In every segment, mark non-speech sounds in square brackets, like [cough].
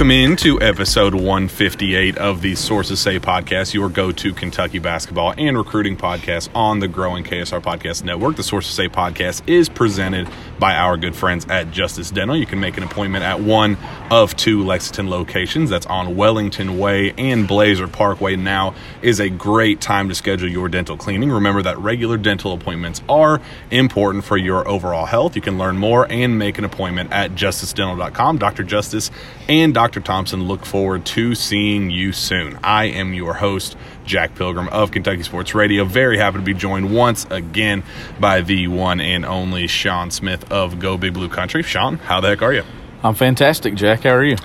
Welcome into episode 158 of the Sources Say podcast, your go to Kentucky basketball and recruiting podcast on the growing KSR Podcast Network. The Sources Say podcast is presented by our good friends at Justice Dental. You can make an appointment at one of two Lexington locations that's on Wellington Way and Blazer Parkway. Now is a great time to schedule your dental cleaning. Remember that regular dental appointments are important for your overall health. You can learn more and make an appointment at justicedental.com. Dr. Justice and Dr. Thompson look forward to seeing you soon. I am your host, Jack Pilgrim of Kentucky Sports Radio. Very happy to be joined once again by the one and only Shawn Smith of Go Big Blue Country. Shawn, how the heck are you? I'm fantastic, Jack. How are you?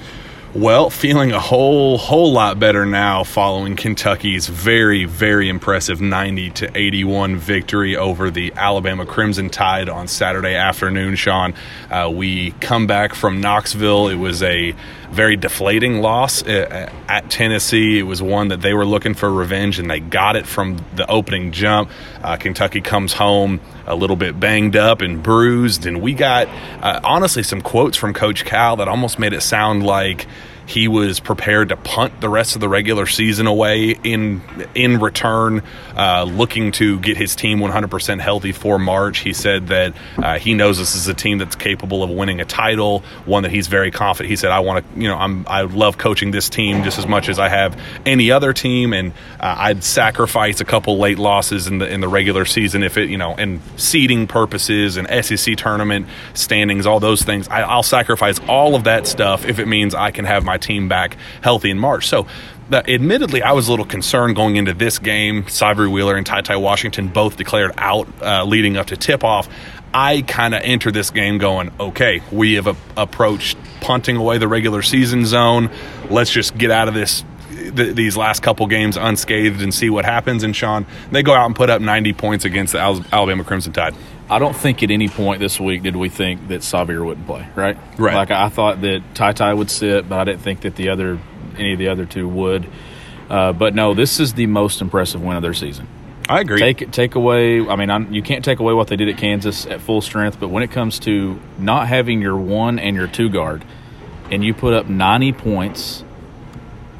Well, feeling a whole whole lot better now following Kentucky's very very impressive 90 to 81 victory over the Alabama Crimson Tide on Saturday afternoon. Shawn, uh, we come back from Knoxville. It was a very deflating loss uh, at Tennessee. It was one that they were looking for revenge, and they got it from the opening jump. Uh, Kentucky comes home a little bit banged up and bruised, and we got uh, honestly some quotes from Coach Cal that almost made it sound like he was prepared to punt the rest of the regular season away in in return, uh, looking to get his team 100% healthy for March. He said that uh, he knows this is a team that's capable of winning a title, one that he's very confident. He said, "I want to, you know, I'm I love coaching this team just as much as I have any other team, and uh, I'd sacrifice a couple late losses in the in the regular season if it, you know, and seeding purposes and SEC tournament standings, all those things. I, I'll sacrifice all of that stuff if it means I can have my team back healthy in March. So, that, admittedly, I was a little concerned going into this game. Sahvir Wheeler and Ty Ty Washington both declared out uh, leading up to tip off. I kind of entered this game going, okay, we have a, approached punting away the regular season zone. Let's just get out of this th- these last couple games unscathed and see what happens. And Shawn, they go out and put up 90 points against the Al- Alabama Crimson Tide. I don't think at any point this week did we think that Sahvir wouldn't play, right? Right. Like I thought that Ty Ty would sit, but I didn't think that the other any of the other two would. Uh, but no, this is the most impressive win of their season. I agree. Take take away. I mean, I'm, you can't take away what they did at Kansas at full strength, but when it comes to not having your one and your two guard, and you put up 90 points,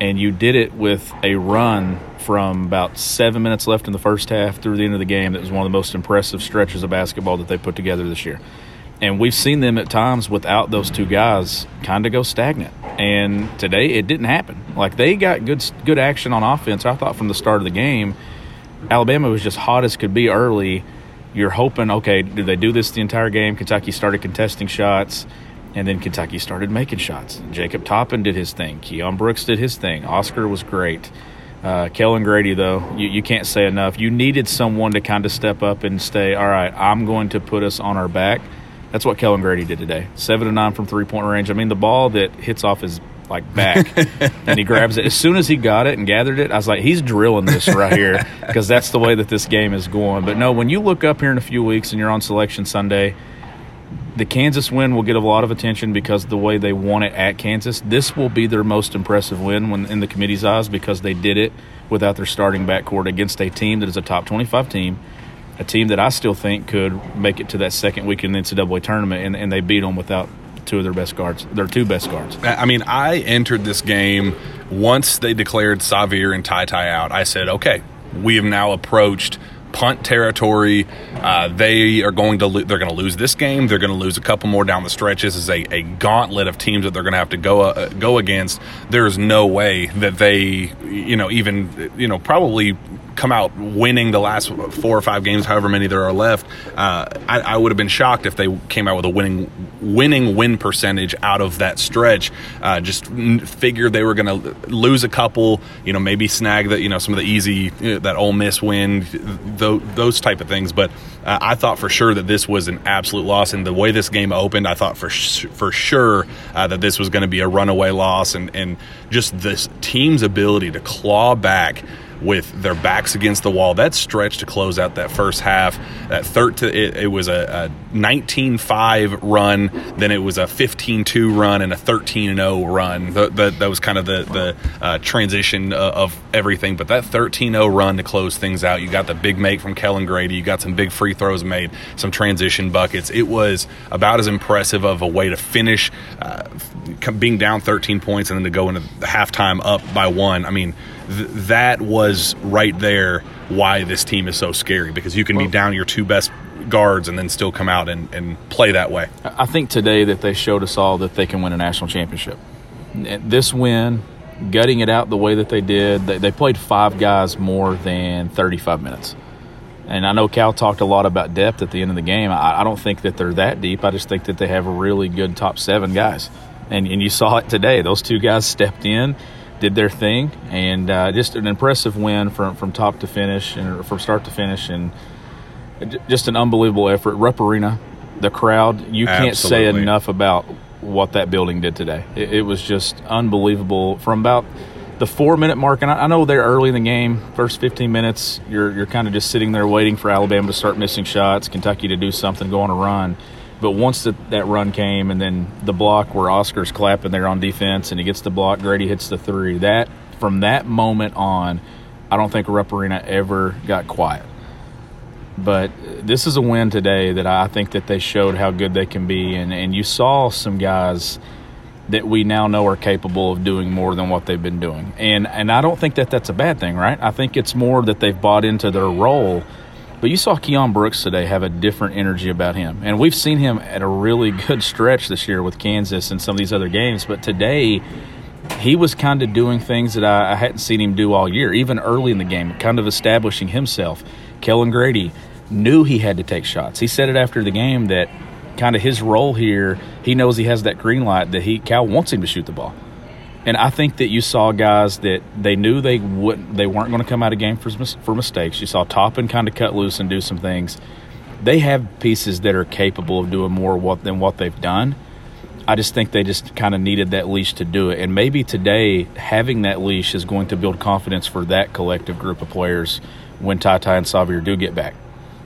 and you did it with a run from about seven minutes left in the first half through the end of the game. That was one of the most impressive stretches of basketball that they put together this year. And we've seen them at times without those two guys kind of go stagnant. And today it didn't happen. Like they got good good action on offense. I thought from the start of the game, Alabama was just hot as could be early. You're hoping, okay, do they do this the entire game? Kentucky started contesting shots, and then Kentucky started making shots. Jacob Toppin did his thing. Keion Brooks did his thing. Oscar was great. Uh, Kellan Grady, though, you, you can't say enough. You needed someone to kind of step up and stay, all right, I'm going to put us on our back. That's what Kellan Grady did today. Seven to nine from three point range. I mean, the ball that hits off his like back [laughs] and he grabs it. As soon as he got it and gathered it, I was like, he's drilling this right here [laughs] because that's the way that this game is going. But no, when you look up here in a few weeks and you're on Selection Sunday, the Kansas win will get a lot of attention because the way they won it at Kansas. This will be their most impressive win when in the committee's eyes because they did it without their starting backcourt against a team that is a top 25 team, a team that I still think could make it to that second week in the NCAA tournament, and, and they beat them without two of their best guards, their two best guards. I mean, I entered this game once they declared Sahvir and TyTy out. I said, okay, we have now approached punt territory. Uh, they are going to lo- they're going to lose this game. They're going to lose a couple more down the stretch. This is a, a gauntlet of teams that they're going to have to go uh, go against. There's no way that they you know even you know probably come out winning the last four or five games, however many there are left, uh, I, I, would have been shocked if they came out with a winning winning win percentage out of that stretch. Uh, just figured they were going to lose a couple, you know, maybe snag that you know some of the easy you know, that Ole Miss win, th- those type of things. But uh, I thought for sure that this was an absolute loss, and the way this game opened, I thought for sh- for sure uh, that this was going to be a runaway loss, and and just this team's ability to claw back with their backs against the wall. That stretch to close out that first half, that third to it, it was a, a 19-5 run, then it was a 15-2 run and a 13-0 run. The, the, that was kind of the the uh, transition uh, of everything. But that 13-0 run to close things out, you got the big make from Kellan Grady, you got some big free throws made, some transition buckets. It was about as impressive of a way to finish, uh, being down 13 points and then to go into the halftime up by one. I mean th- that was right there why this team is so scary because you can well, be down your two best guards and then still come out and, and play that way. I think today that they showed us all that they can win a national championship. This win, gutting it out the way that they did, they, they played five guys more than 35 minutes. And I know Cal talked a lot about depth at the end of the game. I, I, don't think that they're that deep. I just think that they have a really good top seven guys. And, and you saw it today. Those two guys stepped in did their thing, and uh, just an impressive win from from top to finish and from start to finish, and just an unbelievable effort. Rupp Arena, the crowd, you can't Absolutely. say enough about what that building did today. It, it, was just unbelievable from about the four minute mark, and I, I know they're early in the game, first 15 minutes, you're you're kind of just sitting there waiting for Alabama to start missing shots, Kentucky to do something, go on a run but once the, that run came, and then the block where Oscar's clapping there on defense, and he gets the block, Grady hits the three. That from that moment on, I don't think Rupp Arena ever got quiet. But this is a win today that I think that they showed how good they can be, and, and you saw some guys that we now know are capable of doing more than what they've been doing. And and I don't think that that's a bad thing, right? I think it's more that they've bought into their role but you saw Keion Brooks today have a different energy about him. And we've seen him at a really good stretch this year with Kansas and some of these other games. But today, he was kind of doing things that I, I hadn't seen him do all year, even early in the game, kind of establishing himself. Kellan Grady knew he had to take shots. He said it after the game that kind of his role here, he knows he has that green light that he Cal wants him to shoot the ball. And I think that you saw guys that they knew they wouldn't, they weren't going to come out of game for for mistakes. You saw Toppin kind of cut loose and do some things. They have pieces that are capable of doing more what, than what they've done. I just think they just kind of needed that leash to do it. And maybe today having that leash is going to build confidence for that collective group of players when Ty Ty and Sahvir do get back.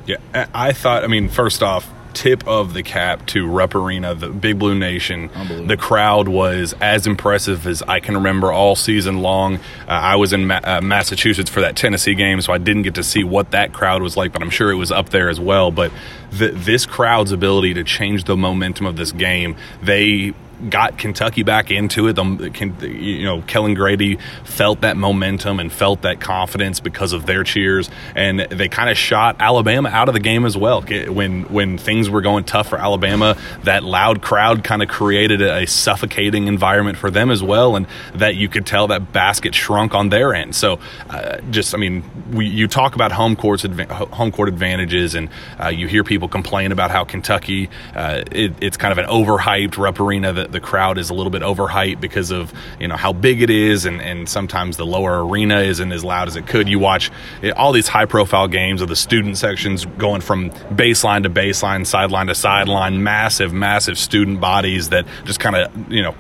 Yeah, I thought. I mean, first off, tip of the cap to Rupp Arena, the Big Blue Nation. The crowd was as impressive as I can remember all season long. Uh, I was in Ma- uh, Massachusetts for that Tennessee game, so I didn't get to see what that crowd was like, but I'm sure it was up there as well. But the, this crowd's ability to change the momentum of this game, they got Kentucky back into it. The, you know, Kellan Grady felt that momentum and felt that confidence because of their cheers, and they kind of shot Alabama out of the game as well. When when things were going tough for Alabama, that loud crowd kind of created a suffocating environment for them as well, and that you could tell that basket shrunk on their end. So, uh, just I mean, we, you talk about home courts home court advantages, and uh, you hear people complain about how Kentucky uh, it, it's kind of an overhyped Rupp Arena that the crowd is a little bit overhyped because of you know how big it is, and, and sometimes the lower arena isn't as loud as it could. You watch eh, all these high profile games of the student sections going from baseline to baseline, sideline to sideline, massive, massive student bodies that just kind of you know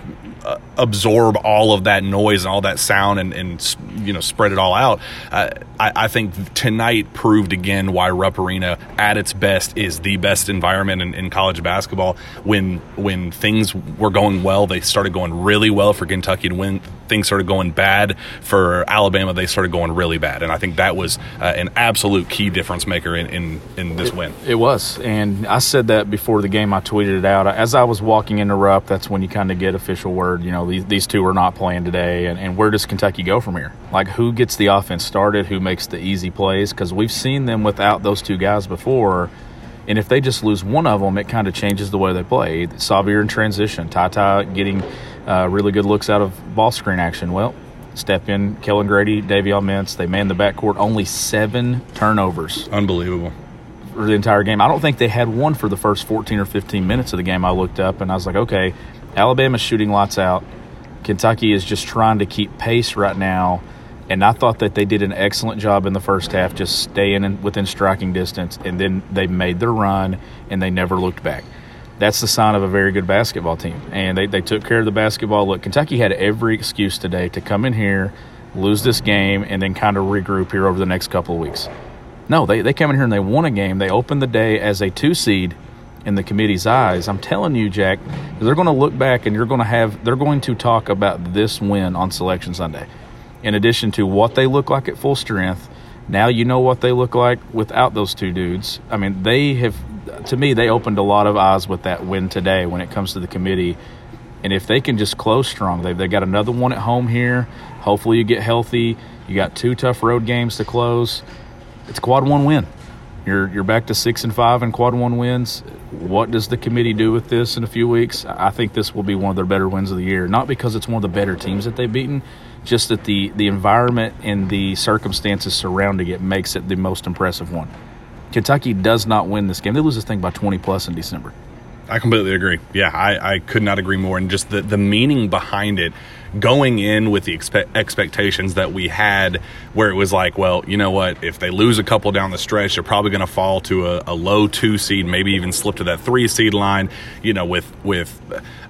absorb all of that noise and all that sound and, and you know spread it all out. Uh, I, I, think tonight proved again why Rupp Arena at its best is the best environment in, in, college basketball. When when things were going well, they started going really well for Kentucky, and when things started going bad for Alabama, they started going really bad. And I think that was uh, an absolute key difference maker in, in, in this it, win. It was, and I said that before the game. I tweeted it out as I was walking into Rupp. That's when you kind of get official word you know, these, these two are not playing today, and, and where does Kentucky go from here? Like, who gets the offense started? Who makes the easy plays? Because we've seen them without those two guys before, and if they just lose one of them, it kind of changes the way they play. Sahvir in transition, TyTy getting uh, really good looks out of ball screen action. Well, step in Kellan Grady, Davion Mintz. They man the backcourt. Only seven turnovers Unbelievable. for the entire game. I don't think they had one for the first 14 or 15 minutes of the game. I looked up and I was like, okay, Alabama's shooting lots out. Kentucky is just trying to keep pace right now. And I thought that they did an excellent job in the first half, just staying in, within striking distance. And then they made their run and they never looked back. That's the sign of a very good basketball team. And they, they took care of the basketball. Look, Kentucky had every excuse today to come in here, lose this game, and then kind of regroup here over the next couple of weeks. No, they, they came in here and they won a game. They opened the day as a two seed in the committee's eyes. I'm telling you, Jack, they're going to look back and you're going to have they're going to talk about this win on Selection Sunday. In addition to what they look like at full strength, now you know what they look like without those two dudes. I mean, they have to me they opened a lot of eyes with that win today when it comes to the committee. And if they can just close strong, they've, they've got another one at home here. Hopefully, you get healthy. You got two tough road games to close. It's quad one win. You're you're back to six and five in quad one wins. What does the committee do with this in a few weeks? I think this will be one of their better wins of the year. Not because it's one of the better teams that they've beaten, just that the the environment and the circumstances surrounding it makes it the most impressive one. Kentucky does not win this game. They lose this thing by 20 plus in December. I completely agree. Yeah, I, I could not agree more. And just the, the meaning behind it, going in with the expe- expectations that we had, where it was like, well, you know what? If they lose a couple down the stretch, they're probably going to fall to a, a low two seed, maybe even slip to that three seed line. You know, with with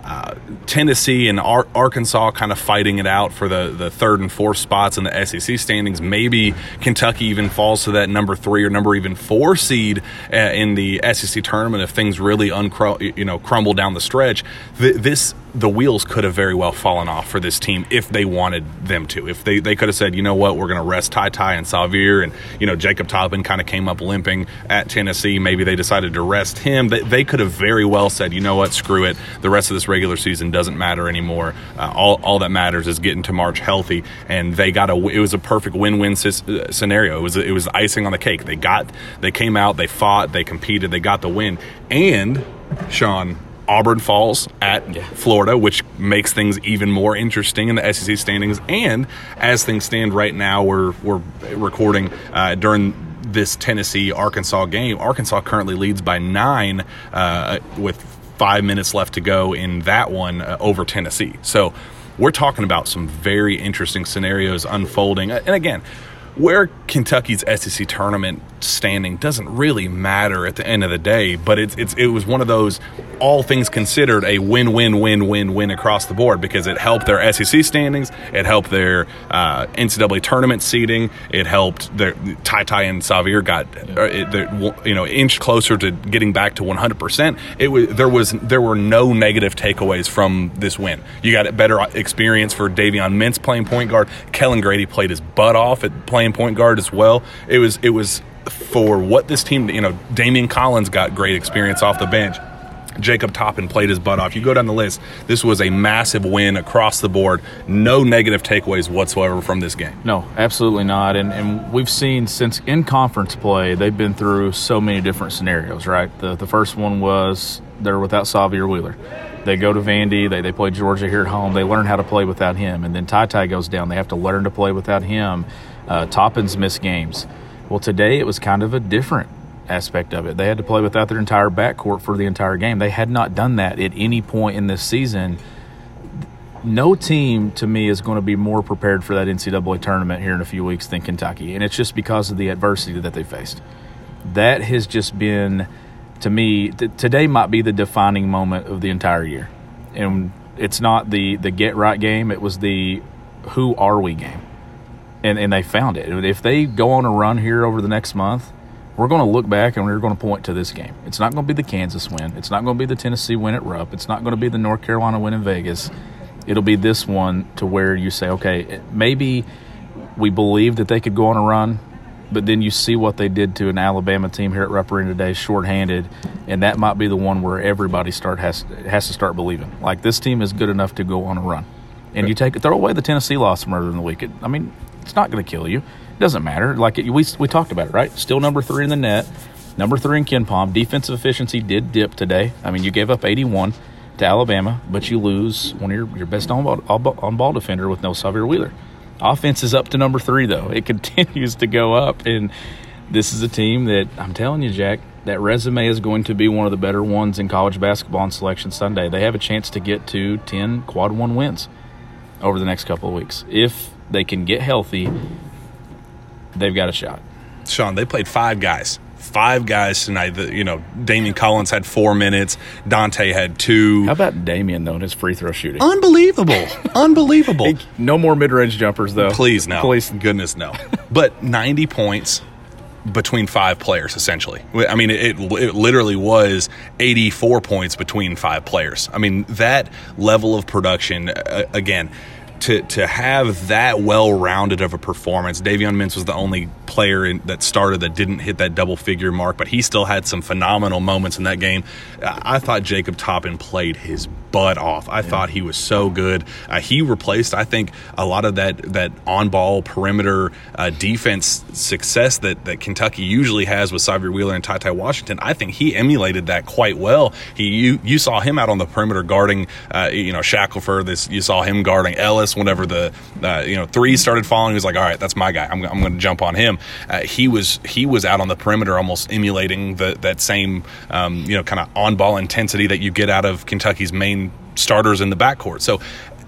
uh, Tennessee and Ar- Arkansas kind of fighting it out for the, the third and fourth spots in the SEC standings. Maybe Kentucky even falls to that number three or number even four seed uh, in the SEC tournament if things really uncru- you know crumble down the stretch. Th- this the wheels could have very well fallen off for this team if they wanted them to. If they, they could have said, you know what, we're going to rest Ty Ty and Sahvir, and you know Jacob Toppin kind of came up limping at Tennessee. Maybe they decided to rest him. They, they could have very well said, you know what, screw it. The rest of this regular season doesn't matter anymore. Uh, all all that matters is getting to March healthy, and they got a. It was a perfect win-win sis- uh, scenario. It was it was icing on the cake. They got they came out, they fought, they competed, they got the win, and Shawn. Auburn falls at Florida, which makes things even more interesting in the SEC standings. And as things stand right now, we're we're recording uh, during this Tennessee Arkansas game. Arkansas currently leads by nine uh, with five minutes left to go in that one uh, over Tennessee. So we're talking about some very interesting scenarios unfolding. And again, where Kentucky's SEC tournament standing doesn't really matter at the end of the day, but it's, it's it was one of those all things considered a win win win win win across the board because it helped their SEC standings, it helped their uh, NCAA tournament seeding, it helped their Ty Ty and Sahvir got uh, it, you know inch closer to getting back to 100. percent It was there was there were no negative takeaways from this win. You got a better experience for Davion Mintz playing point guard. Kellan Grady played his butt off at playing point guard as well. It was it was for what this team, you know, Daimion Collins got great experience off the bench. Jacob Toppin played his butt off. You go down the list. This was a massive win across the board. No negative takeaways whatsoever from this game. No, absolutely not. And and we've seen since in conference play, they've been through so many different scenarios, right? The the first one was they're without Sahvir Wheeler. They go to Vandy, they, they play Georgia here at home. They learn how to play without him. And then Ty Ty goes down. They have to learn to play without him. Uh, Toppin's missed games. Well, today it was kind of a different aspect of it. They had to play without their entire backcourt for the entire game. They had not done that at any point in this season. No team, to me, is going to be more prepared for that NCAA tournament here in a few weeks than Kentucky. And it's just because of the adversity that they faced. That has just been, to me, th- today might be the defining moment of the entire year. And it's not the, the get right game, it was the who are we game. And, and they found it. If they go on a run here over the next month, we're going to look back and we're going to point to this game. It's not going to be the Kansas win. It's not going to be the Tennessee win at Rupp. It's not going to be the North Carolina win in Vegas. It'll be this one to where you say, okay, maybe we believe that they could go on a run But then you see what they did to an Alabama team here at Rupp Arena today, shorthanded, and that might be the one where everybody start has has to start believing. Like this team is good enough to go on a run. And you take throw away the Tennessee loss from earlier in the week. It, I mean, it's not going to kill you. It doesn't matter. Like it, we we talked about it, right? Still number three in the net, number three in KenPom. Defensive efficiency did dip today. I mean, you gave up 81 to Alabama, but you lose one of your, your best on ball, on ball defender with no Sahvir Wheeler. Offense is up to number three, though. It [laughs] continues to go up. And this is a team that I'm telling you, Jack, that resume is going to be one of the better ones in college basketball on Selection Sunday. They have a chance to get to 10 quad one wins over the next couple of weeks. If they can get healthy, they've got a shot. Shawn, they played five guys. Five guys tonight. You know, Daimion Collins had four minutes. Dontaie had two. How about Daimion, though, in his free throw shooting? Unbelievable. [laughs] Unbelievable. No more mid range jumpers, though. Please, no. Please. Goodness, no. [laughs] but 90 points between five players, essentially. I mean, it, it literally was 84 points between five players. I mean, that level of production, uh, again, to to have that well rounded of a performance. Davion Mintz was the only player in, that started that didn't hit that double figure mark, but he still had some phenomenal moments in that game. I thought Jacob Toppin played his butt off. I yeah. thought he was so good. Uh, he replaced, I think, a lot of that that on ball perimeter uh, defense success that that Kentucky usually has with Sahvir Wheeler and Ty Ty Washington. I think he emulated that quite well. He you you saw him out on the perimeter guarding, uh, you know, Shackelford. This you saw him guarding Ellis whenever the uh, you know three started falling. He was like, all right, that's my guy. I'm, I'm going to jump on him. Uh, he was he was out on the perimeter, almost emulating the, that same um, you know kind of on ball intensity that you get out of Kentucky's main starters in the backcourt. So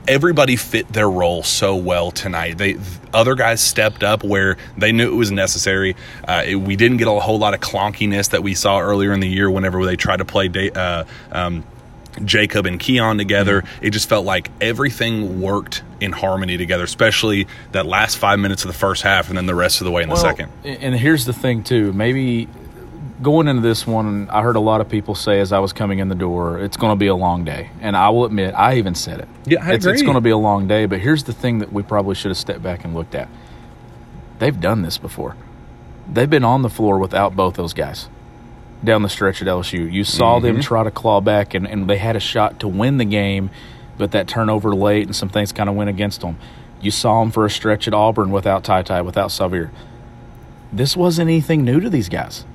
everybody fit their role so well tonight. They other guys stepped up where they knew it was necessary. Uh, it, we didn't get a whole lot of clunkiness that we saw earlier in the year whenever they tried to play. Day, uh, um, Jacob and Keion together. Mm-hmm. It just felt like everything worked in harmony together, especially that last five minutes of the first half and then the rest of the way in well, the second. And here's the thing, too. Maybe going into this one, I heard a lot of people say as I was coming in the door, it's going to be a long day. And I will admit, I even said it. Yeah, I it's, agree. It's going to be a long day. But here's the thing that we probably should have stepped back and looked at. They've done this before. They've been on the floor without both those guys down the stretch at LSU. You saw mm-hmm. them try to claw back, and, and they had a shot to win the game, but that turnover late and some things kind of went against them. You saw them for a stretch at Auburn without Ty Ty, without Sahvir. This wasn't anything new to these guys.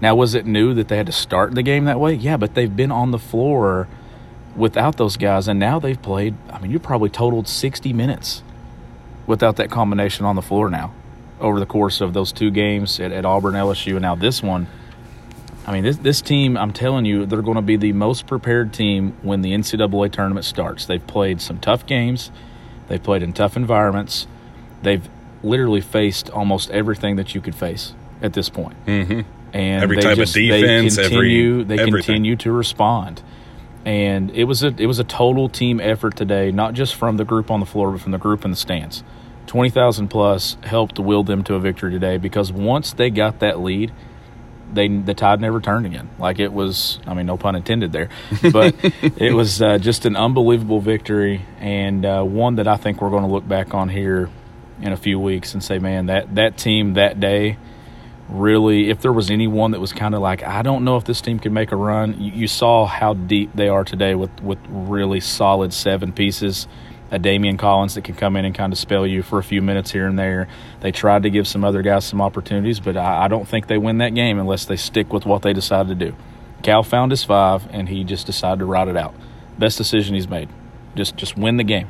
Now, was it new that they had to start the game that way? Yeah, but they've been on the floor without those guys, and now they've played. I mean, you probably totaled 60 minutes without that combination on the floor now over the course of those two games at, at Auburn, LSU, and now this one. I mean, this this team, I'm telling you, they're going to be the most prepared team when the NCAA tournament starts. They've played some tough games, they've played in tough environments, they've literally faced almost everything that you could face at this point. Mm-hmm. And every they type just, of defense, they continue, every they everything. continue to respond. And it was a it was a total team effort today, not just from the group on the floor, but from the group in the stands. Twenty thousand plus helped to will them to a victory today because once they got that lead, they the tide never turned again. Like it was, I mean, no pun intended there, but [laughs] it was uh, just an unbelievable victory and uh, one that I think we're going to look back on here in a few weeks and say, man, that that team that day really, if there was anyone that was kind of like, I don't know if this team can make a run. You, you saw how deep they are today with with really solid seven pieces a Daimion Collins that can come in and kind of spell you for a few minutes here and there. They tried to give some other guys some opportunities, but I, I don't think they win that game unless they stick with what they decided to do. Cal found his five, and he just decided to ride it out. Best decision he's made. Just just win the game.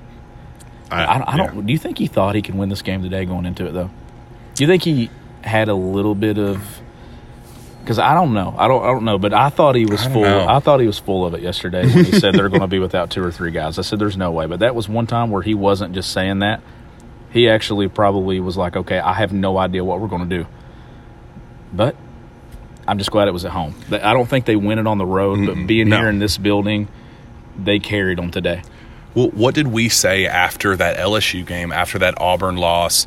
I, I, I don't. yeah. Do you think he thought he could win this game today going into it though? Do you think he had a little bit of? Because I don't know. I don't. I don't know. But I thought he was I full. know. I thought he was full of it yesterday when he said they're going to be without two or three guys. I said there's no way. But that was one time where he wasn't just saying that. He actually probably was like, okay, I have no idea what we're going to do. But I'm just glad it was at home. I don't think they win it on the road, but being no. here in this building, they carried them today. Well, what did we say after that LSU game, after that Auburn loss?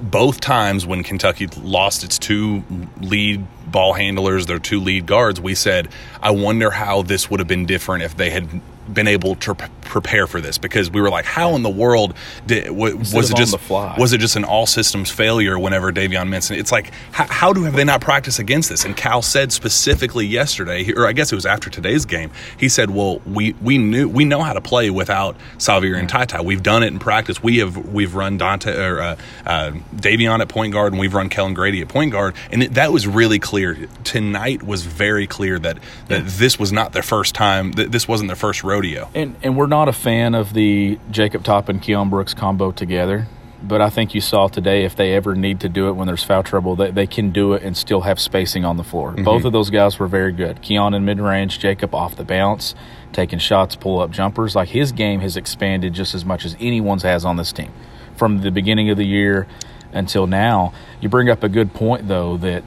Both times when Kentucky lost its two lead ball handlers, their two lead guards, we said, I wonder how this would have been different if they had been able to p- prepare for this because we were like, how in the world did w- was it just was it just an all systems failure whenever Davion Minson? It's like how, how do have they not practiced against this? And Cal said specifically yesterday, or I guess it was after today's game, he said, "Well, we we knew we know how to play without Sahvir and Tai. We've done it in practice. We have we've run Dontaie or uh, uh, Davion at point guard, and we've run Kellan Grady at point guard, and it, that was really clear. Tonight was very clear that that this was not their first time. That this wasn't their first rodeo. And and we're not a fan of the Jacob Top and Keion Brooks combo together. But I think you saw today if they ever need to do it when there's foul trouble, they, they can do it and still have spacing on the floor. Mm-hmm. Both of those guys were very good. Keion in mid range, Jacob off the bounce, taking shots, pull up jumpers. Like his game has expanded just as much as anyone's has on this team from the beginning of the year until now. You bring up a good point though that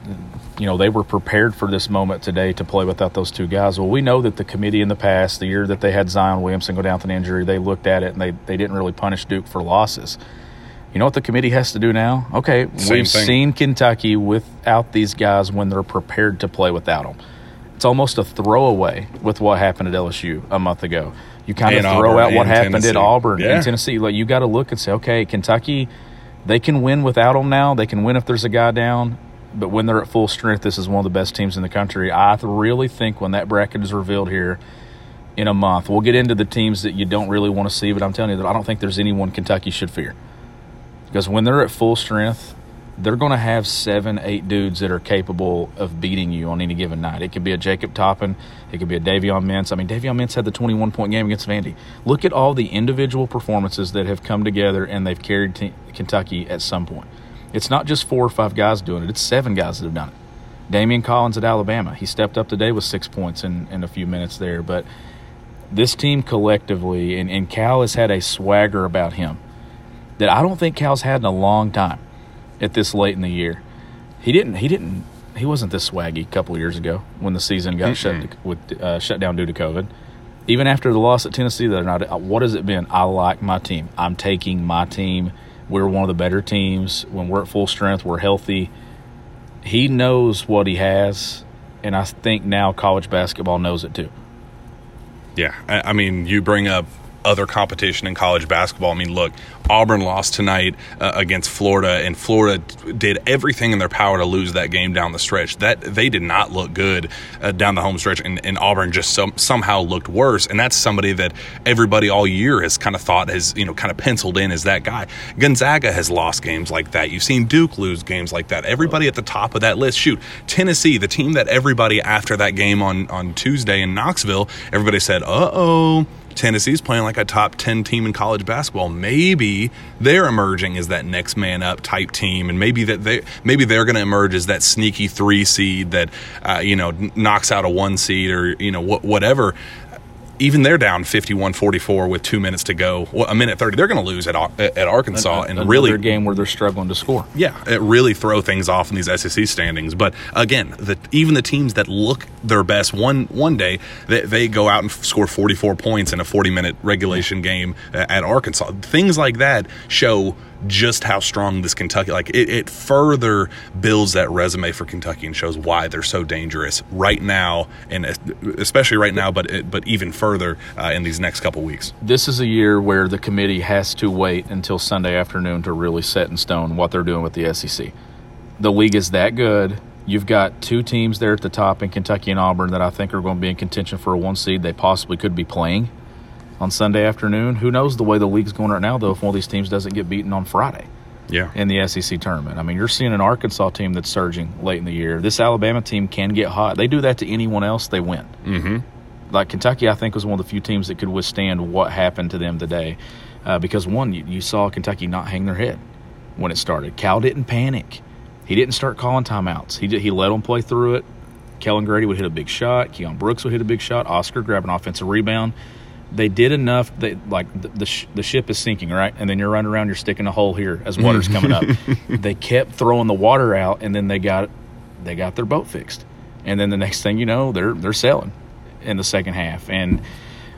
you know they were prepared for this moment today to play without those two guys. Well, we know that the committee in the past, the year that they had Zion Williamson go down with an injury, they looked at it and they they didn't really punish Duke for losses. You know what the committee has to do now? Okay, Same we've thing. seen Kentucky without these guys when they're prepared to play without them. It's almost a throwaway with what happened at LSU a month ago. You kind of And throw Auburn out what happened Tennessee. at Auburn Yeah. and Tennessee. Like you got to look and say, okay, Kentucky, they can win without them now. They can win if there's a guy down. But when they're at full strength, this is one of the best teams in the country. I really think when that bracket is revealed here in a month, we'll get into the teams that you don't really want to see. But I'm telling you that I don't think there's anyone Kentucky should fear because when they're at full strength, they're going to have seven, eight dudes that are capable of beating you on any given night. It could be a Jacob Toppin, it could be a Davion Mintz. I mean, Davion Mintz had the 21 point game against Vandy. Look at all the individual performances that have come together and they've carried t- Kentucky at some point. It's not just four or five guys doing it; it's seven guys that have done it. Daimion Collins at Alabama, he stepped up today with six points in, in a few minutes there, but this team collectively, and, and Cal has had a swagger about him that I don't think Cal's had in a long time at this late in the year. He didn't. He didn't. He wasn't this swaggy a couple years ago when the season got shut with uh, shut down due to COVID. Even after the loss at Tennessee the other night, uh, what has it been? I like my team. I'm taking my team. We're one of the better teams. When we're at full strength, we're healthy. He knows what he has, and I think now college basketball knows it too. Yeah, I, I mean, you bring up other competition in college basketball. I mean, look, Auburn lost tonight uh, against Florida, and Florida did everything in their power to lose that game down the stretch. That they did not look good uh, down the home stretch, and, and Auburn just some, somehow looked worse. And that's somebody that everybody all year has kind of thought has you know kind of penciled in as that guy. Gonzaga has lost games like that. You've seen Duke lose games like that. Everybody at the top of that list, shoot, Tennessee, the team that everybody after that game on on Tuesday in Knoxville, everybody said, "Uh oh." Tennessee's playing like a top 10 team in college basketball. Maybe they're emerging as that next man up type team and maybe that they maybe they're going to emerge as that sneaky 3 seed that uh, you know knocks out a 1 seed or you know wh- whatever. Even they're down 51-44 with 2 minutes to go. Well, a minute 30. They're going to lose at at Arkansas and Another really game where they're struggling to score. yeah, it really throw things off in these SEC standings. But again, the, even the teams that look their best one one day, they, they go out and score 44 points in a 40 minute regulation game uh, at Arkansas. Things like that show just how strong this Kentucky like it, it further builds that resume for Kentucky and shows why they're so dangerous right now and especially right now but but even further uh, in these next couple weeks. this is a year where the committee has to wait until Sunday afternoon to really set in stone what they're doing with the SEC. The league is that good. You've got two teams there at the top in Kentucky and Auburn that I think are going to be in contention for a one seed. They possibly could be playing on Sunday afternoon. Who knows the way the league's going right now, though, if one of these teams doesn't get beaten on Friday Yeah. in the SEC tournament. I mean, you're seeing an Arkansas team that's surging late in the year. This Alabama team can get hot. They do that to anyone else, they win. Mm-hmm. Like Kentucky, I think was one of the few teams that could withstand what happened to them today, uh, because one, you, you saw Kentucky not hang their head when it started. Cal didn't panic. He didn't start calling timeouts. He did, he let them play through it. Kellan Grady would hit a big shot. Keion Brooks would hit a big shot. Oscar grab an offensive rebound. They did enough that like the the, sh- the ship is sinking, right? And then you're running around, you're sticking a hole here as water's coming up. [laughs] They kept throwing the water out, and then they got they got their boat fixed. And then the next thing you know, they're they're sailing in the second half. And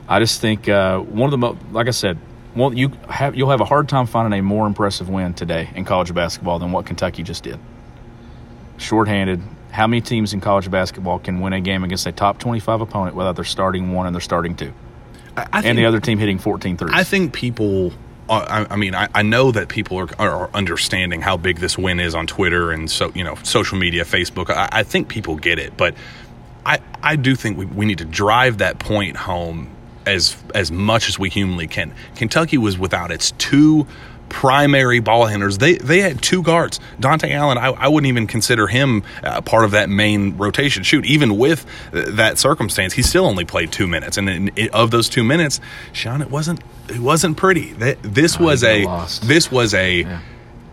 I just think uh, one of the like I said, well, you have you'll have a hard time finding a more impressive win today in college basketball than what Kentucky just did. Shorthanded. How many teams in college basketball can win a game against a top 25 opponent without their starting one and their starting two? I and the other team hitting 14 threes. I think people. Uh, I, I mean, I, I know that people are, are understanding how big this win is on Twitter and so you know social media, Facebook. I, I think people get it, but I I do think we, we need to drive that point home as as much as we humanly can. Kentucky was without its two primary ball handlers. They they had two guards. Dontaie Allen, I, I wouldn't even consider him uh, part of that main rotation. Shoot, even with uh, that circumstance, he still only played two minutes. And in, in- of those two minutes, Shawn, it wasn't it wasn't pretty. That this was he a got lost. this was a.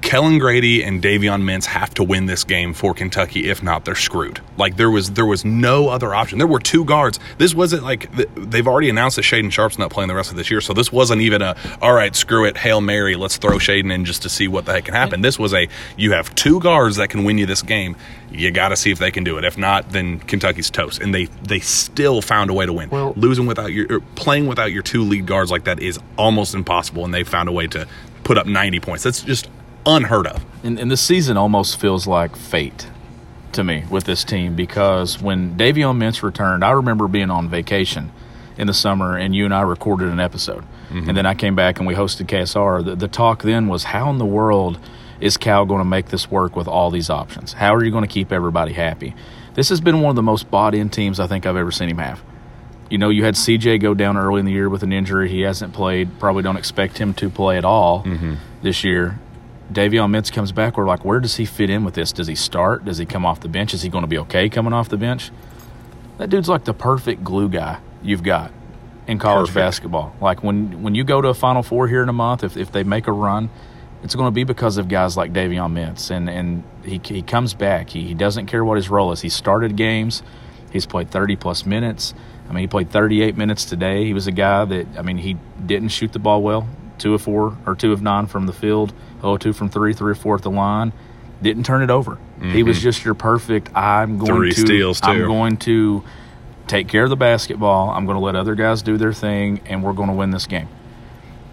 Kellan Grady and Davion Mintz have to win this game for Kentucky. If not, they're screwed. Like there was there was no other option. There were two guards. This wasn't like they've already announced that Shaedon Sharpe's not playing the rest of this year. So this wasn't even a all right, screw it, hail mary, let's throw Shaedon in just to see what the heck can happen. This was a you have two guards that can win you this game. You got to see if they can do it. If not, then Kentucky's toast. And they they still found a way to win. Well- Losing without your or playing without your two lead guards like that is almost impossible. And they found a way to put up ninety points. That's just unheard of. And, and the season almost feels like fate to me with this team because when Davion Mintz returned, I remember being on vacation in the summer and you and I recorded an episode. Mm-hmm. And then I came back and we hosted KSR. The, the talk then was how in the world is Cal going to make this work with all these options? How are you going to keep everybody happy? This has been one of the most bought in teams I think I've ever seen him have. You know, you had CJ go down early in the year with an injury. He hasn't played. Probably don't expect him to play at all mm-hmm. this year. Davion Mintz comes back. We're like, where does he fit in with this? Does he start? Does he come off the bench? Is he going to be okay coming off the bench? That dude's like the perfect glue guy you've got in college Perfect. basketball. Like when when you go to a Final Four here in a month, if, if they make a run, it's going to be because of guys like Davion Mintz. And, and he, he comes back. He, he doesn't care what his role is. He started games. He's played 30 plus minutes. I mean, he played 38 minutes today. He was a guy that, I mean, he didn't shoot the ball well. Two of four or two of nine from the field. Oh, two from three, three or four at the line. Didn't turn it over. He was just your perfect. I'm going Mm-hmm. Three to. steals, I'm going to take care of the basketball. I'm going to let other guys do their thing, and we're going to win this game.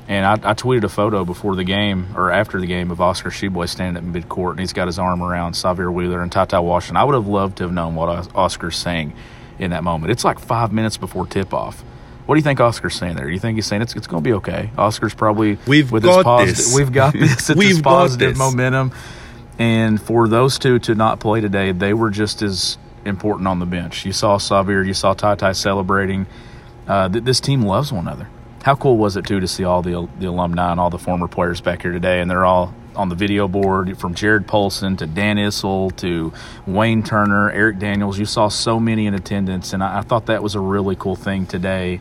And I, I tweeted a photo before the game or after the game of Oscar Tshiebwe standing at midcourt, and he's got his arm around Sahvir Wheeler and TyTy Washington. I would have loved to have known what Os- Oscar's saying in that moment. It's like five minutes before tip off. What do you think Oscar's saying there? Do you think he's saying it's, it's going to be okay? Oscar's probably We've with got his positive, this. [laughs] We've got this. It's We've positive this. momentum. And for those two to not play today, they were just as important on the bench. You saw Sahvir, you saw TyTy celebrating. Uh, th- this team loves one another. How cool was it too to see all the the alumni and all the former players back here today, and they're all on the video board from Jarrod Polson to Dan Issel to Wayne Turner, Eric Daniels. You saw so many in attendance, and I, I thought that was a really cool thing today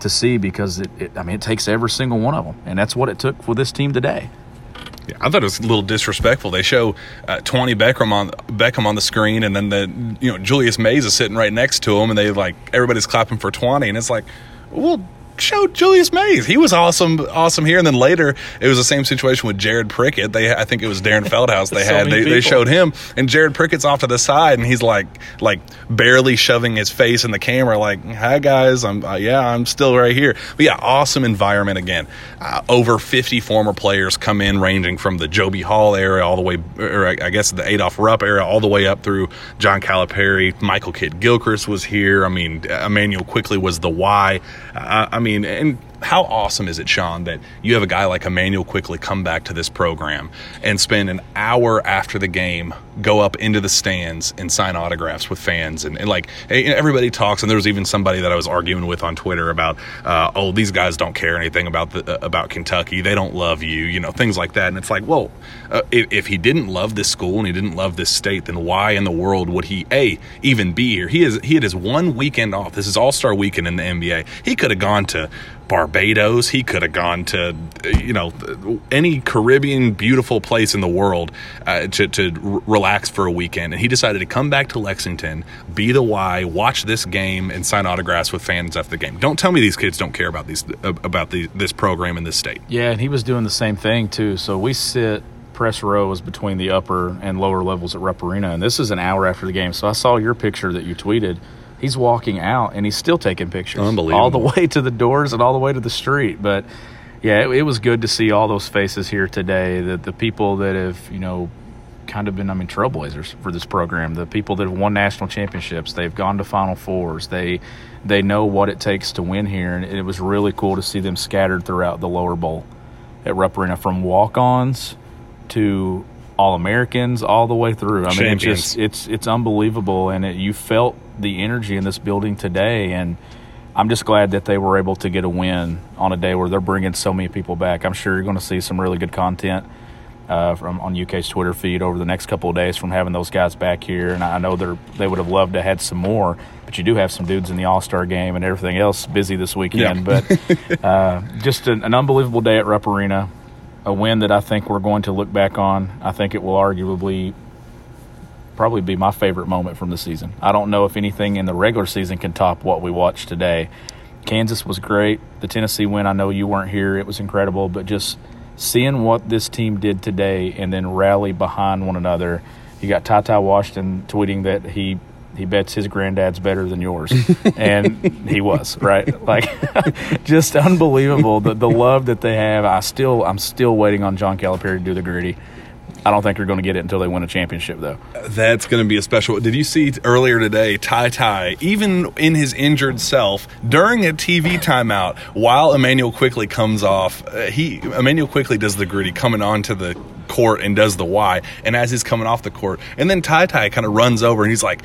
to see because it, it, I mean, it takes every single one of them, and that's what it took for this team today. Yeah, I thought it was a little disrespectful. They show uh, Twenty Beckham on Beckham on the screen, and then the you know Julius Mays is sitting right next to him, and they like everybody's clapping for Twenty, and it's like, well, show Julius Mays. He was awesome, awesome here. And then later, it was the same situation with Jared Prickett. They, I think it was Deron Feldhaus. They [laughs] So had they, they showed him, and Jared Prickett's off to the side, and he's like like barely shoving his face in the camera, like, "Hi guys, I'm uh, yeah, I'm still right here." But yeah, awesome environment again. Uh, over 50 former players come in, ranging from the Joe B. Hall era all the way, or I guess the Adolph Rupp era, all the way up through John Calipari. Michael Kidd Gilchrist was here. I mean, Immanuel Quickley was the why. I, I mean, and how awesome is it, Shawn, that you have a guy like Immanuel Quickley come back to this program and spend an hour after the game, go up into the stands and sign autographs with fans, and, and like everybody talks. And there was even somebody that I was arguing with on Twitter about, uh, oh, these guys don't care anything about the uh, about Kentucky. They don't love you, you know, things like that. And it's like, well, uh, if, if he didn't love this school and he didn't love this state, then why in the world would he a even be here? He is he had his one weekend off. This is All Star Weekend in the NBA. He could have gone to Barbados. He could have gone to, you know, any Caribbean beautiful place in the world uh, to, to r- relax for a weekend. And he decided to come back to Lexington, be the Y, watch this game, and sign autographs with fans after the game. Don't tell me these kids don't care about these about the, this program in this state. Yeah, and he was doing the same thing too. So we sit press rows between the upper and lower levels at Rupp Arena, and this is an hour after the game. So I saw your picture that you tweeted. He's walking out and he's still taking pictures, Unbelievable. all the way to the doors and all the way to the street. But yeah, it, it was good to see all those faces here today. The the people that have you know kind of been, I mean, trailblazers for this program. The people that have won national championships, they've gone to Final Fours. They they know what it takes to win here, and it was really cool to see them scattered throughout the lower bowl at Rupp Arena, from walk-ons to all Americans, all the way through. I mean, it's just it's it's unbelievable, and it, you felt the energy in this building today, and I'm just glad that they were able to get a win on a day where they're bringing so many people back. I'm sure you're going to see some really good content uh, from on UK's Twitter feed over the next couple of days from having those guys back here, and I know they're they would have loved to had some more, but you do have some dudes in the All Star game and everything else busy this weekend. Yeah. But [laughs] uh, just an, an unbelievable day at Rupp Arena, a win that I think we're going to look back on. I think it will arguably probably be my favorite moment from the season. I don't know if anything in the regular season can top what we watched today. Kansas was great. The Tennessee win, I know you weren't here. It was incredible, but just seeing what this team did today and then rally behind one another. You got TyTy Washington tweeting that he he bets his granddad's better than yours, [laughs] and he was right. Like, [laughs] just unbelievable the the love that they have. I still I'm still waiting on John Calipari to do the gritty. I don't think they're going to get it until they win a championship, though. That's going to be a special. Did you see earlier today, TyTy, even in his injured self, during a TV timeout, while Immanuel Quickley comes off, uh, he Immanuel Quickley does the gritty coming onto the court and does the Y, and as he's coming off the court, and then TyTy kind of runs over and he's like.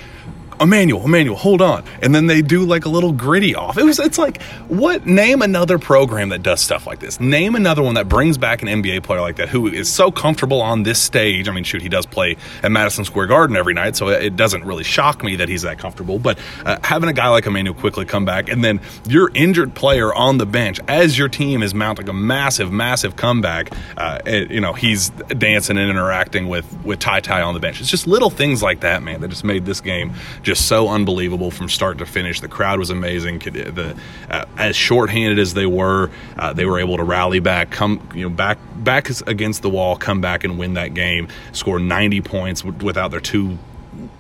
Immanuel, Immanuel, hold on. And then they do like a little gritty off. It was it's like what name another program that does stuff like this. Name another one that brings back an NBA player like that who is so comfortable on this stage. I mean, shoot, he does play at Madison Square Garden every night, so it doesn't really shock me that he's that comfortable. But uh, having a guy like Immanuel Quickley come back and then your injured player on the bench as your team is mounting a massive, massive comeback, uh, it- you know, he's dancing and interacting with with TyTy on the bench. It's just little things like that, man, that just made this game just so unbelievable from start to finish. The crowd was amazing. The uh, as shorthanded as they were, uh, they were able to rally back, come you know back back against the wall, come back and win that game. Score 90 points without their two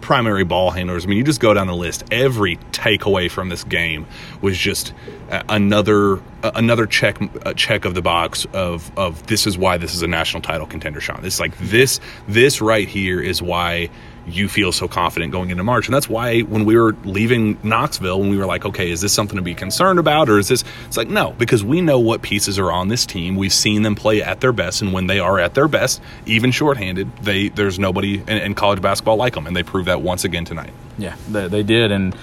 primary ball handlers. I mean, you just go down the list. Every takeaway from this game was just uh, another uh, another check uh, check of the box of of this is why this is a national title contender, Shawn. It's like this this right here is why you feel so confident going into March, and that's why when we were leaving Knoxville, when we were like, okay, is this something to be concerned about, or is this? It's like no, because we know what pieces are on this team. We've seen them play at their best, and when they are at their best, even shorthanded, they there's nobody in, in college basketball like them, and they proved that once again tonight. Yeah, they, they did. And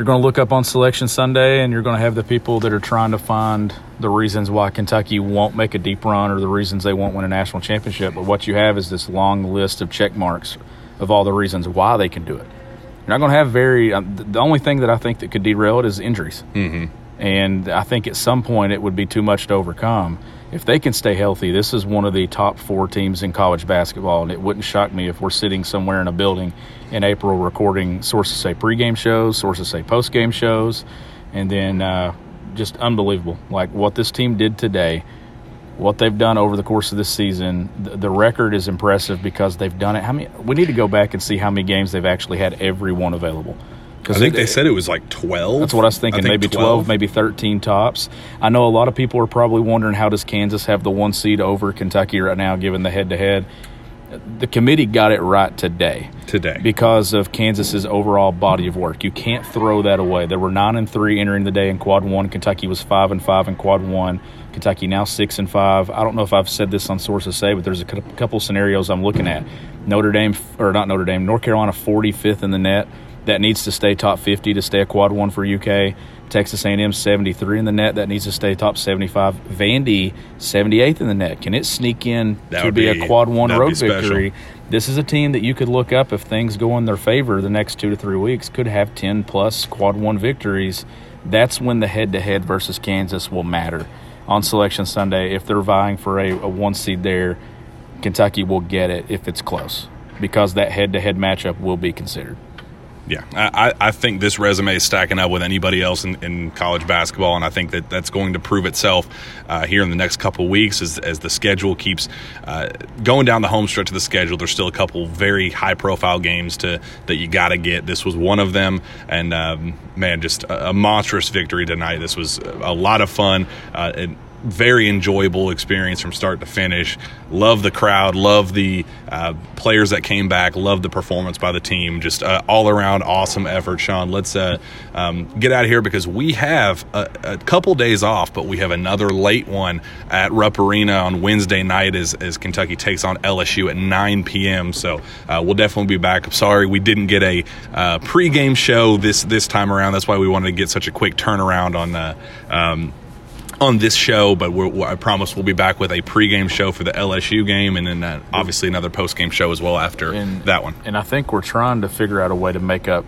you're going to look up on Selection Sunday and you're going to have the people that are trying to find the reasons why Kentucky won't make a deep run or the reasons they won't win a national championship. But what you have is this long list of check marks of all the reasons why they can do it. You're not going to have very, um, the only thing that I think that could derail it is injuries. Mm-hmm. And I think at some point it would be too much to overcome. If they can stay healthy, this is one of the top four teams in college basketball, and it wouldn't shock me if we're sitting somewhere in a building in April recording sources say pregame shows, sources say postgame shows, and then uh, just unbelievable. Like what this team did today, what they've done over the course of this season, the, the record is impressive because they've done it. How many? We need to go back and see how many games they've actually had every one available. I think it- they said it was like 12. that's what I was thinking. think maybe 12, maybe 13 tops. I know a lot of people are probably wondering how does Kansas have the one seed over Kentucky right now, given the head to head. The committee got it right today today. because of Kansas's overall body of work. You can't throw that away. There were nine and three entering the day in quad one. Kentucky was five and five in quad one. Kentucky now six and five. I don't know if I've said this on sources say, but there's a cou- couple scenarios I'm looking at. Notre Dame or not Notre Dame, North Carolina 45th in the net. That needs to stay top 50 to stay a quad one for UK. Texas A&M 73 in the net. That needs to stay top 75. Vandy 78th in the net. Can it sneak in That to would be, be- a quad one road victory? This is a team that you could look up if things go in their favor the next two to three weeks. Could have 10 plus quad one victories. That's when the head to head versus Kansas will matter on Selection Sunday. If they're vying for a, a one seed there, Kentucky will get it if it's close because that head to head matchup will be considered. Yeah, I, I think this resume is stacking up with anybody else in, in college basketball, and I think that that's going to prove itself uh, here in the next couple weeks as, as the schedule keeps uh, going down the home stretch of the schedule. There's still a couple very high profile games to that you got to get. This was one of them, and um, man, just a, a monstrous victory tonight. This was a lot of fun. Uh, very enjoyable experience from start to finish. Love the crowd, love the uh, players that came back, love the performance by the team. Just uh, all around awesome effort, Shawn. Let's uh, um, get out of here because we have a, a, couple days off, but we have another late one at Rupp Arena on Wednesday night as, as Kentucky takes on LSU at 9 p.m. So uh, we'll definitely be back. I'm sorry we didn't get a uh, pregame show this this time around. That's why we wanted to get such a quick turnaround on the. Um, on this show, but I promise we'll be back with a pregame show for the LSU game, and then uh, obviously another postgame show as well after and, that one. And I think we're trying to figure out a way to make up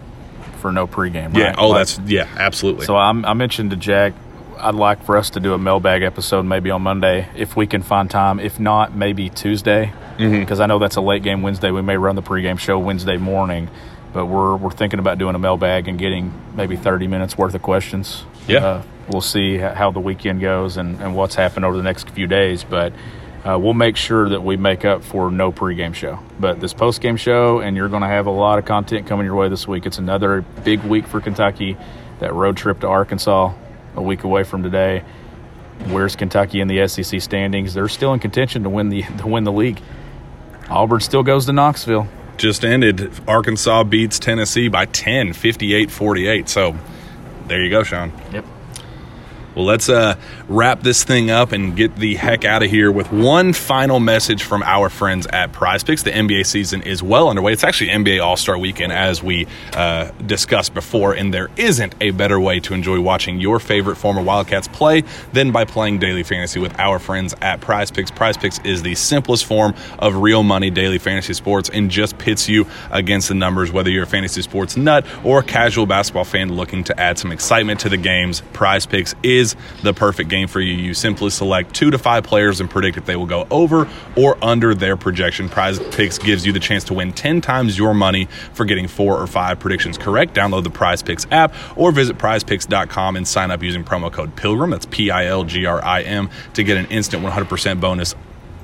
for no pregame. Right? Yeah. Oh, like, that's yeah, absolutely. So I'm, I mentioned to Jack, I'd like for us to do a mailbag episode maybe on Monday if we can find time. If not, maybe Tuesday, because mm-hmm. I know that's a late game Wednesday. We may run the pregame show Wednesday morning but we're we're thinking about doing a mailbag and getting maybe 30 minutes worth of questions. Yeah. Uh, we'll see how the weekend goes and, and what's happened over the next few days, but uh, we'll make sure that we make up for no pregame show. But this postgame show, and you're going to have a lot of content coming your way this week. It's another big week for Kentucky. That road trip to Arkansas, a week away from today. Where's Kentucky in the SEC standings? They're still in contention to win the [laughs] to win the league. Auburn still goes to Knoxville just ended. Arkansas beats Tennessee by 10, 58 48. So there you go, Shawn. Yep. Well, let's uh, wrap this thing up and get the heck out of here with one final message from our friends at PrizePicks. The NBA season is well underway. It's actually NBA All Star Weekend, as we uh, discussed before, and there isn't a better way to enjoy watching your favorite former Wildcats play than by playing daily fantasy with our friends at PrizePicks. Prize Picks is the simplest form of real money daily fantasy sports and just pits you against the numbers, whether you're a fantasy sports nut or a casual basketball fan looking to add some excitement to the games. PrizePicks is is the perfect game for you. You simply select two to five players and predict if they will go over or under their projection. Prize Picks gives you the chance to win 10 times your money for getting four or five predictions correct. Download the PrizePicks app or visit prizepicks.com and sign up using promo code PILGRIM. That's P I L G R I M to get an instant 100% bonus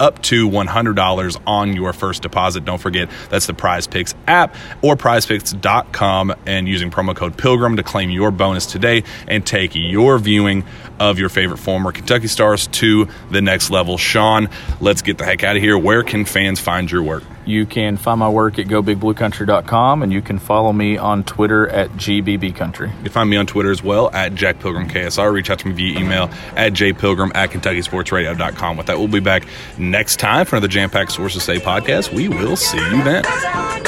up to $100 on your first deposit. Don't forget, that's the PrizePicks app or prizepicks.com and using promo code Pilgrim to claim your bonus today and take your viewing of your favorite former Kentucky Stars to the next level. Shawn, let's get the heck out of here. Where can fans find your work? You can find my work at gobigbluecountry.com and you can follow me on Twitter at gbbcountry. You can find me on Twitter as well at Jack Pilgrim KSR. Reach out to me via email at jpilgrim at KentuckySportsRadio.com. With that, we'll be back next time for another Jam Packed Sources Say podcast. We will see you then.